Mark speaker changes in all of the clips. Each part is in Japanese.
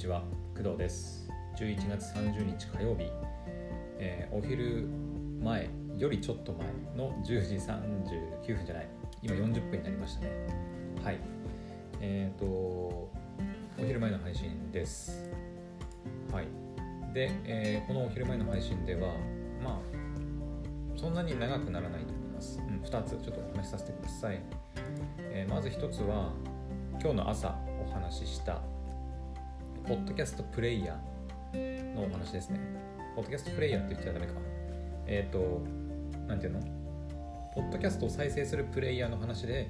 Speaker 1: ちは工藤です。11月30日火曜日、えーお昼前よりちょっと前の10時39分じゃない。今40分になりましたね。はい。えっ、とお昼前の配信です。はい。で、えーこのお昼前の配信ではまあそんなに長くならないと思います、うん、2つちょっとお話しさせてください、えまず1つは今日の朝お話ししたポッドキャストプレイヤーのお話ですね。ポッドキャストプレイヤーって言っちゃダメか。えっ、と、なんていうの？ポッドキャストを再生するプレイヤーの話で、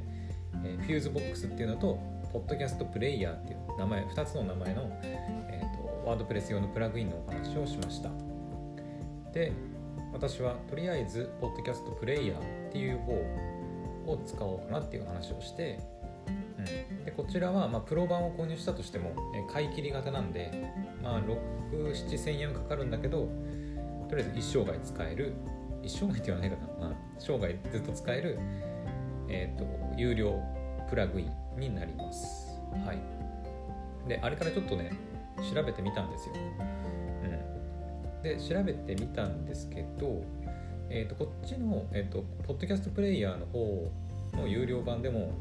Speaker 1: えー、フューズボックスっていうのと、ポッドキャストプレイヤーっていう名前、2つの名前の、えーと WordPress 用のプラグインのお話をしました。で、私はとりあえず、ポッドキャストプレイヤーっていう方を使おうかなっていう話をして、うん、でこちらは、まあ、プロ版を購入したとしても、え買い切り型なんで、まあ、6、7千円かかるんだけど、とりあえず一生涯使える、一生涯って言わないかな、まあ、生涯ずっと使える、えっ、と、有料プラグインになります。はい。で、あれからちょっとね、調べてみたんですよ。うん。で、調べてみたんですけど、えっ、と、こっちの、えっ、と、ポッドキャストプレイヤーの方の有料版でも、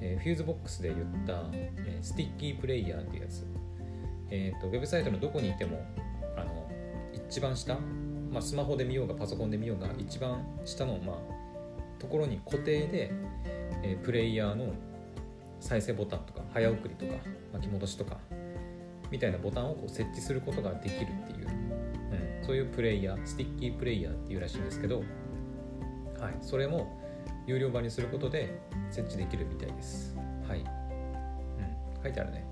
Speaker 1: えーフューズボックスで言った、えー sticky player っていうやつ、えーと、ウェブサイトのどこにいてもあの一番下、まあ、スマホで見ようがパソコンで見ようが一番下の、まあ、ところに固定で、えープレイヤーの再生ボタンとか早送りとか巻き戻しとかみたいなボタンをこう設置することができるっていう、うん、そういうプレイヤー sticky player っていうらしいんですけど、はい、それも有料版にすることで設置できるみたいです。はい。うん、書いてあるね。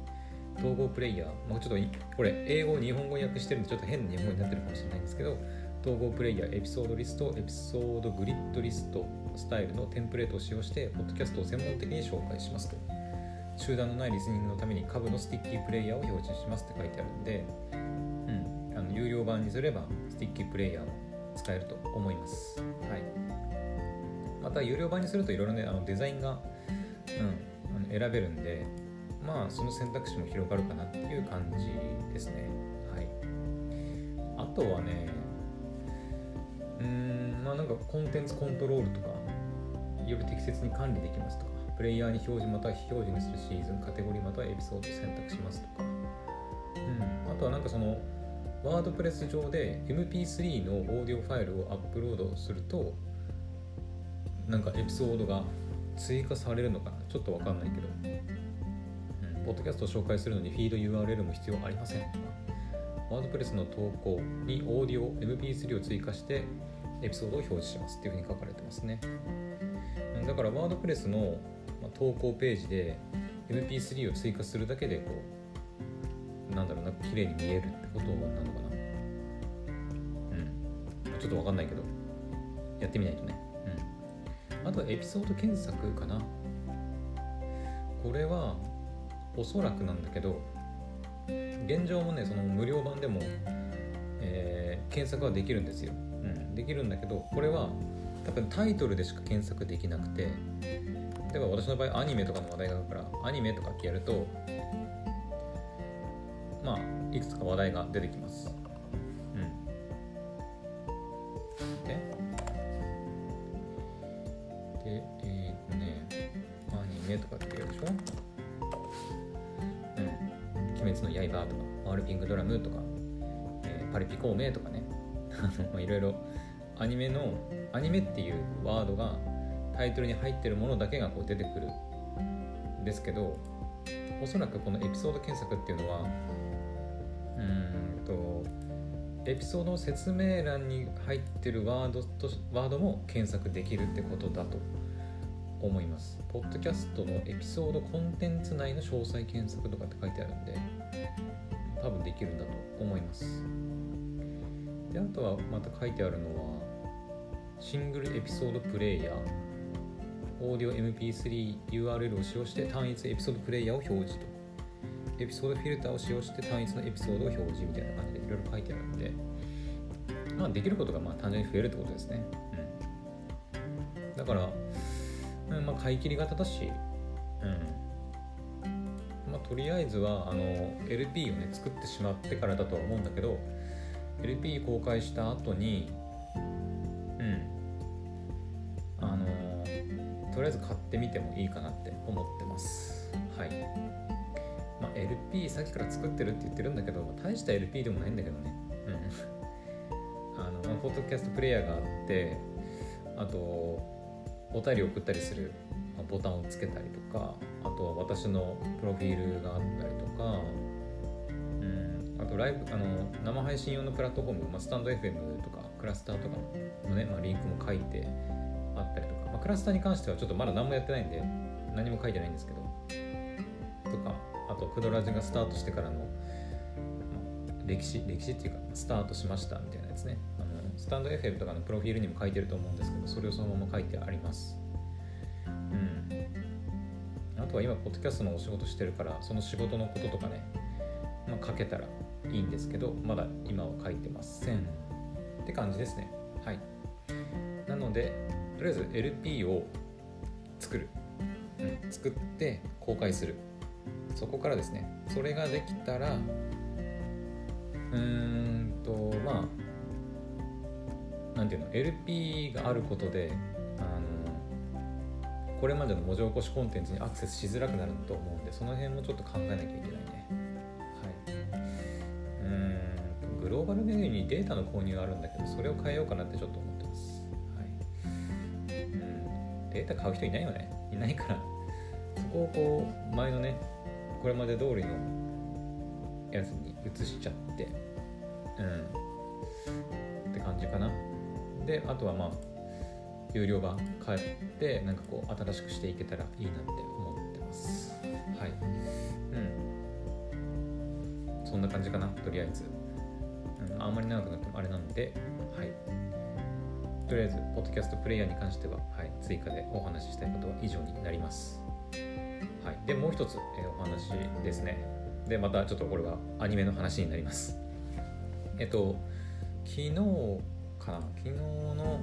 Speaker 1: 統合プレイヤー。まあ、ちょっとこれ、英語日本語訳してるんで、ちょっと変な日本語になってるかもしれないんですけど、統合プレイヤー、エピソードリスト、エピソードグリッドリストスタイルのテンプレートを使用して、ポッドキャストを専門的に紹介しますと。中断のないリスニングのために下部の sticky player を表示しますって書いてあるんで、うん、あの有料版にすれば sticky player も使えると思います。はい。また有料版にするといろいろねあのデザインが、うん、あの選べるんでまあその選択肢も広がるかなっていう感じですね。はい。あとはねうーんまあなんかコンテンツコントロールとかより適切に管理できますとかプレイヤーに表示または非表示にするシーズンカテゴリーまたはエピソード選択しますとか。うんあとはなんかそのワードプレス上で MP3 のオーディオファイルをアップロードするとなんかエピソードが追加されるのかな？ちょっとわかんないけど、うん、ポッドキャストを紹介するのにフィード URL も必要ありません。とかワードプレスの投稿にオーディオ MP3 を追加してエピソードを表示しますっていうふうに書かれてますね。だからワードプレスの投稿ページで MP3 を追加するだけでこうなんだろうな綺麗に見えるってことなのかな。うん。ちょっとわかんないけどやってみないとね。あとエピソード検索かな。これはおそらくなんだけど現状もねその無料版でも、えー検索はできるんですよ、うん、できるんだけどこれは多分タイトルでしか検索できなくて例えば私の場合アニメとかの話題があるからアニメとかってやるとまあいくつか話題が出てきます。で、えー、っとね、アニメとかってやるでしょ？うん。鬼滅の刃とか、ワールピングドラムとか、えーパリピ孔明とかね、まあいろいろアニメの、アニメっていうワードがタイトルに入ってるものだけがこう出てくるんですけど、おそらくこのエピソード検索っていうのは、うんと、エピソードの説明欄に入ってるワードとワードも検索できるってことだと思います。ポッドキャストのエピソードコンテンツ内の詳細検索とかって書いてあるんで、多分できるんだと思います。で、あとはまた書いてあるのは、シングルエピソードプレイヤー、オーディオ MP3 URL を使用して単一エピソードプレイヤーを表示と。エピソードフィルターを使用して単一のエピソードを表示みたいな感じでいろいろ書いてあるんで、まあ、できることがまあ単純に増えるってことですね。うん、だから、うんまあ、買い切り型だし、うん。まあ、とりあえずはあの LP をね作ってしまってからだとは思うんだけど LP 公開した後にうん。あのとりあえず買ってみてもいいかなって思ってます。はい。LP さっきから作ってるって言ってるんだけど、まあ、大した LP でもないんだけどね。うん。あの、まあ、ポッドキャストプレイヤーがあってあとお便り送ったりするまボタンをつけたりとかあとは私のプロフィールがあったりとかうん。あとライブあの生配信用のプラットフォーム、まあ、スタンド FM とかクラスターとかのね、まあ、リンクも書いてあったりとか、まあ、クラスターに関してはちょっとまだ何もやってないんで何も書いてないんですけどとかあとクドラジがスタートしてからの、歴史歴史っていうかスタートしましたみたいなやつね。あのスタンド FM とかのプロフィールにも書いてると思うんですけどそれをそのまま書いてあります。うん。あとは今ポッドキャストのお仕事してるからその仕事のこととかね、まあ、書けたらいいんですけどまだ今は書いてませんって感じですね。はい。なのでとりあえず LP を作る、うん、作って公開する。そこからですね。それができたらうーんとまあなんていうの LP があることであのこれまでの文字起こしコンテンツにアクセスしづらくなると思うんでその辺もちょっと考えなきゃいけないね。はい。うんグローバルメニューにデータの購入があるんだけどそれを変えようかなってちょっと思ってます。はい。うん。データ買う人いないよね。いないからそこをこう前のねこれまで通りのやつに移しちゃってうん。って感じかな。であとはまあ有料版帰ってなんかこう新しくしていけたらいいなって思ってます。はい。うん。そんな感じかなとりあえず、うん、あんまり長くなってもあれなんではい。とりあえずポッドキャストプレイヤーに関しては、はい、追加でお話ししたいことは以上になります。はい。でもう一つ、えー、お話ですね。でまたちょっとこれはアニメの話になります。えっと昨日かな？昨日の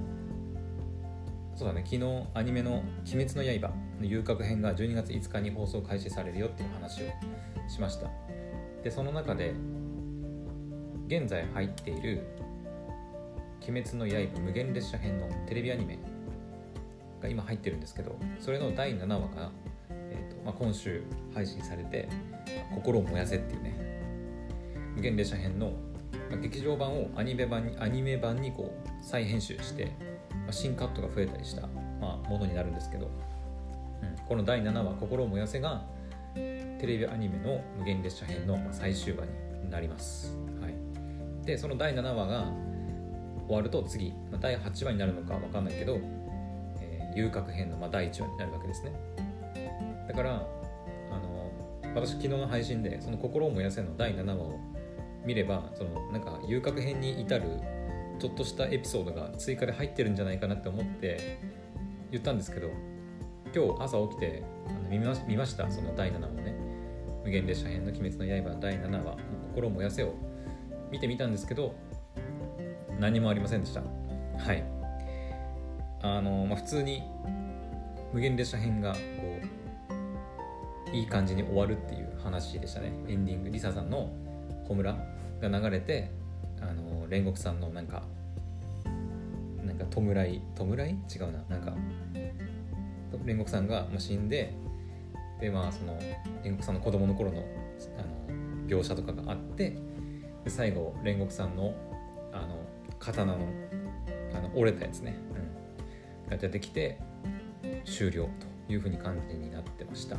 Speaker 1: そうだね。昨日アニメの「鬼滅の刃」の遊郭編が12月5日に放送開始されるよっていう話をしました。でその中で現在入っている「鬼滅の刃無限列車編」のテレビアニメが今入ってるんですけどそれの第7話が、えーとまあ、今週配信されて「心を燃やせ」っていうね無限列車編の劇場版をアニメ版にアニメ版にこう再編集してまあ、新カットが増えたりした、まあ、ものになるんですけど、うん、この第7話「心を燃やせ」がテレビアニメの「無限列車編」の最終話になります、はい、でその第7話が終わると次、まあ、第8話になるのか分かんないけど、えー、遊郭編のまあ第1話になるわけですね。からあの私昨日の配信でその「心を燃やせ」の第7話を見ればそのなんか遊郭編に至るちょっとしたエピソードが追加で入ってるんじゃないかなって思って言ったんですけど今日朝起きてあの見ま見ましたその第7話ね。無限列車編の鬼滅の刃第7話心を燃やせを見てみたんですけど何もありませんでした。はい。あのまあ普通に無限列車編がいい感じに終わるっていう話でしたね。エンディングリサさんの「ホムラ」が流れてあの煉獄さんのなんかなんか弔い弔い？違うな。なんか煉獄さんが死んででまあその煉獄さんの子供の頃のあの描写とかがあってで最後煉獄さんのあの刀のあの折れたやつね、うん、が出てきて終了というふうに感じになってました。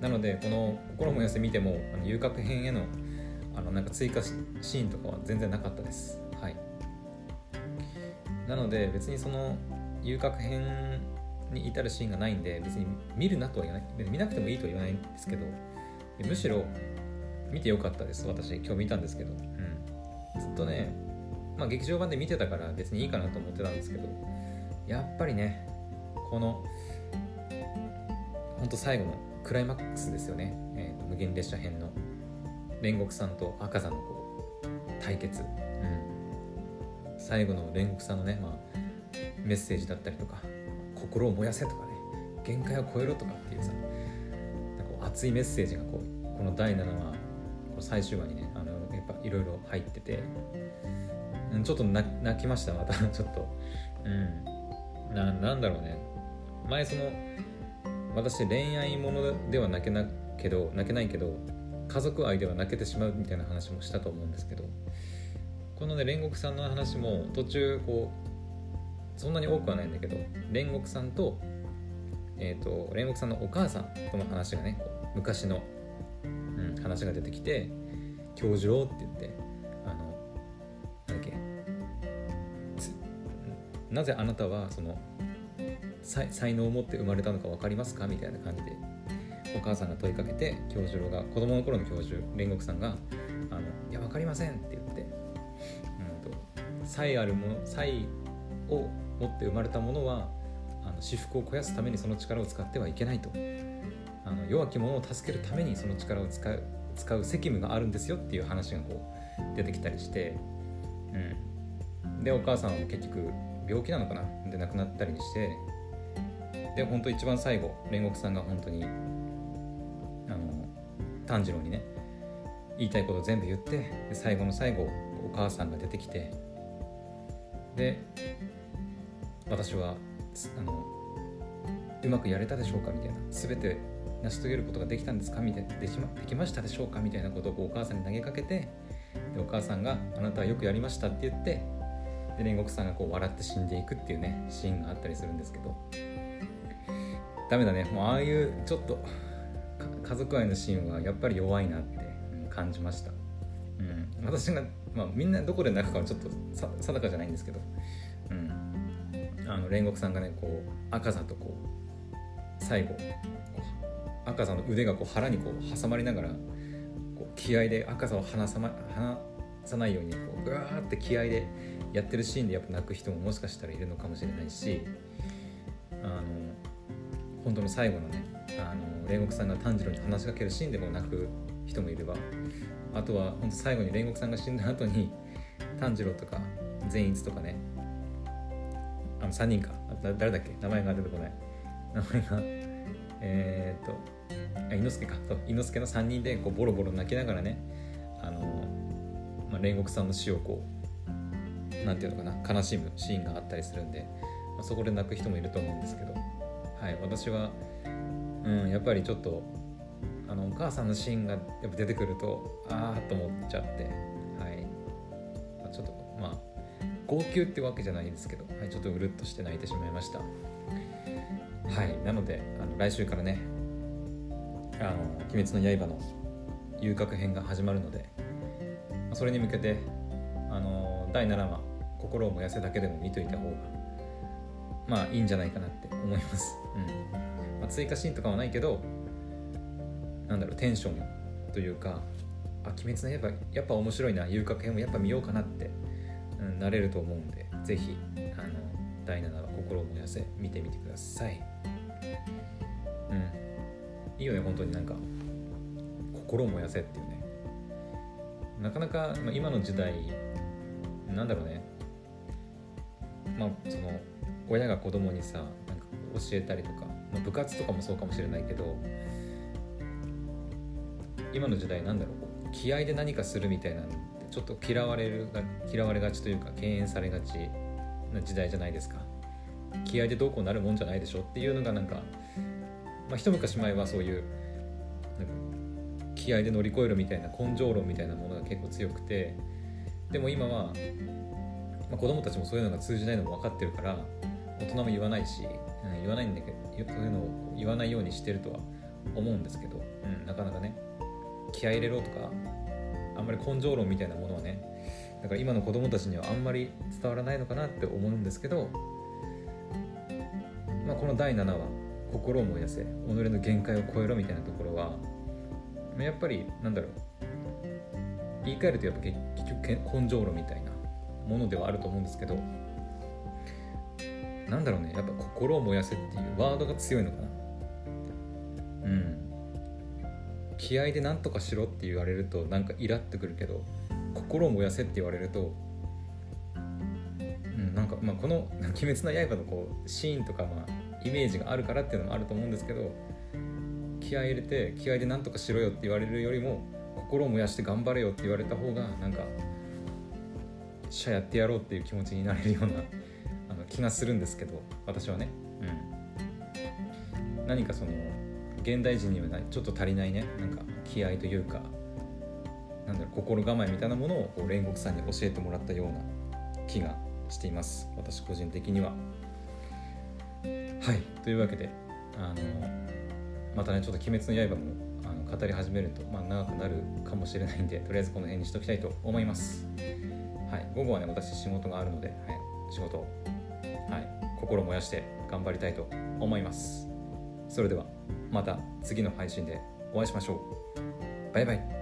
Speaker 1: なのでこの「心も寄せ」見てもあの遊郭編へのあのなんか追加シーンとかは全然なかったです。はい。なので別にその遊郭編に至るシーンがないんで別に見るなとは言わない。見なくてもいいとは言わないんですけどむしろ見てよかったです。私今日見たんですけど、うん、ずっとねまあ劇場版で見てたから別にいいかなと思ってたんですけどやっぱりねこのほんと最後のクライマックスですよね、えー、無限列車編の。煉獄さんと赤座のこう対決、うん、最後の煉獄さんのね、まあ、メッセージだったりとか心を燃やせとかね。限界を超えろとかっていうさなんか熱いメッセージがこうこの第7話最終話にねあのやっぱいろいろ入ってて、ちょっと泣きましたまた。ちょっと。うん。ななんだろうね。前その私恋愛ものでは泣けなけど泣けないけど家族愛では泣けてしまうみたいな話もしたと思うんですけどこのね煉獄さんの話も途中こうそんなに多くはないんだけど煉獄さんとえ、ー、と煉獄さんのお母さんとの話がね昔の、うん、話が出てきて「教授郎」って言ってあのなだっけなぜあなたはその才能を持って生まれたのか分かりますかみたいな感じでお母さんが問いかけて教授が子供の頃の教授煉獄さんが「あのいや分かりません」って言って、うんと、才あるもの才を持って生まれたものはあの私服を肥やすためにその力を使ってはいけないと。あの弱き者を助けるためにその力を使う使う責務があるんですよっていう話がこう出てきたりして、うん、でお母さんは結局病気なのかな？で亡くなったりにしてで本当一番最後煉獄さんが本当にあの炭治郎にね言いたいこと全部言ってで最後の最後お母さんが出てきてで私はあのうまくやれたでしょうかみたいな。全て成し遂げることができたんですかみたいな。でし、ま、できましたでしょうかみたいなことをこうお母さんに投げかけてでお母さんが「あなたはよくやりました」って言ってで煉獄さんがこう笑って死んでいくっていうねシーンがあったりするんですけど。ダメだね。もうああいうちょっと家族愛のシーンはやっぱり弱いなって感じました、うん、私が、まあ、みんなどこで泣くかはちょっと定かじゃないんですけど、うん、あの煉獄さんがねこう赤座とこう最後赤座の腕がこう腹にこう挟まりながらこう気合で赤座を離さ,、ま、離さないようにこうぐわーって気合でやってるシーンでやっぱ泣く人ももしかしたらいるのかもしれないしあの本当の最後のねあの煉獄さんが炭治郎に話しかけるシーンでも泣く人もいれば。あとは本当最後に煉獄さんが死んだ後に炭治郎とか善逸とかねあの3人か誰だっけ名前が出てこない。名前がえー、っとあ猪之助か。そう猪之助の3人でこうボロボロ泣きながらねあの、まあ、煉獄さんの死をこうなんていうのかな悲しむシーンがあったりするんで、まあ、そこで泣く人もいると思うんですけど。はい私は、うん、やっぱりちょっとあのお母さんのシーンがやっぱ出てくるとああと思っちゃってはい、ちょっとまあ号泣ってわけじゃないですけど、はい、ちょっとうるっとして泣いてしまいました。はいなのであの来週からね「あの鬼滅の刃」の遊郭編が始まるのでそれに向けてあの第7話「心を燃やせ」だけでも見といた方がまあいいんじゃないかなって思います、うん。まあ、追加シーンとかはないけどなんだろうテンションというか「あ鬼滅の刃やっぱ面白いな遊郭編もやっぱ見ようかな」って、うん、なれると思うんで是非あの第7話「心を燃やせ」見てみてください。うん。いいよね本当になんか心を燃やせっていうね。なかなか、まあ、今の時代なんだろうね。まあその親が子供にさ教えたりとか、まあ、部活とかもそうかもしれないけど今の時代なんだろう気合で何かするみたいなちょっと嫌われる嫌われがちというか敬遠されがちな時代じゃないですか。気合でどうこうなるもんじゃないでしょっていうのがなんか、まあ、一昔前はそういう気合で乗り越えるみたいな根性論みたいなものが結構強くてでも今は、まあ、子供たちもそういうのが通じないのも分かってるから大人も言わないし、言わないんだけどそういうのを言わないようにしてるとは思うんですけど、うん、なかなかね気合入れろとかあんまり根性論みたいなものはねだから今の子供たちにはあんまり伝わらないのかなって思うんですけど、まあ、この第7話「心を燃やせ己の限界を超えろ」みたいなところはやっぱりなんだろう言い換えるとやっぱ結局根性論みたいなものではあると思うんですけどなんだろうね。やっぱ心を燃やせっていうワードが強いのかな。うん。気合で何とかしろって言われるとなんかイラってくるけど心を燃やせって言われると、うん、なんか、まあ、この「鬼滅の刃」のこうシーンとか、まあ、イメージがあるからっていうのもあると思うんですけど気合い入れて気合で何とかしろよって言われるよりも心を燃やして頑張れよって言われた方がなんかしゃやってやろうっていう気持ちになれるような気がするんですけど私はね、うん、何かその現代人にはちょっと足りないね。なんか気合というかなんだろう心構えみたいなものを煉獄さんに教えてもらったような気がしています。私個人的には。はい。というわけであのまたねちょっと「鬼滅の刃も」あの語り始めると、まあ、長くなるかもしれないんでとりあえずこの辺にしときたいと思います。はい、午後はね私仕事があるので、はい、仕事、はい、心燃やして頑張りたいと思います。それではまた次の配信でお会いしましょう。バイバイ。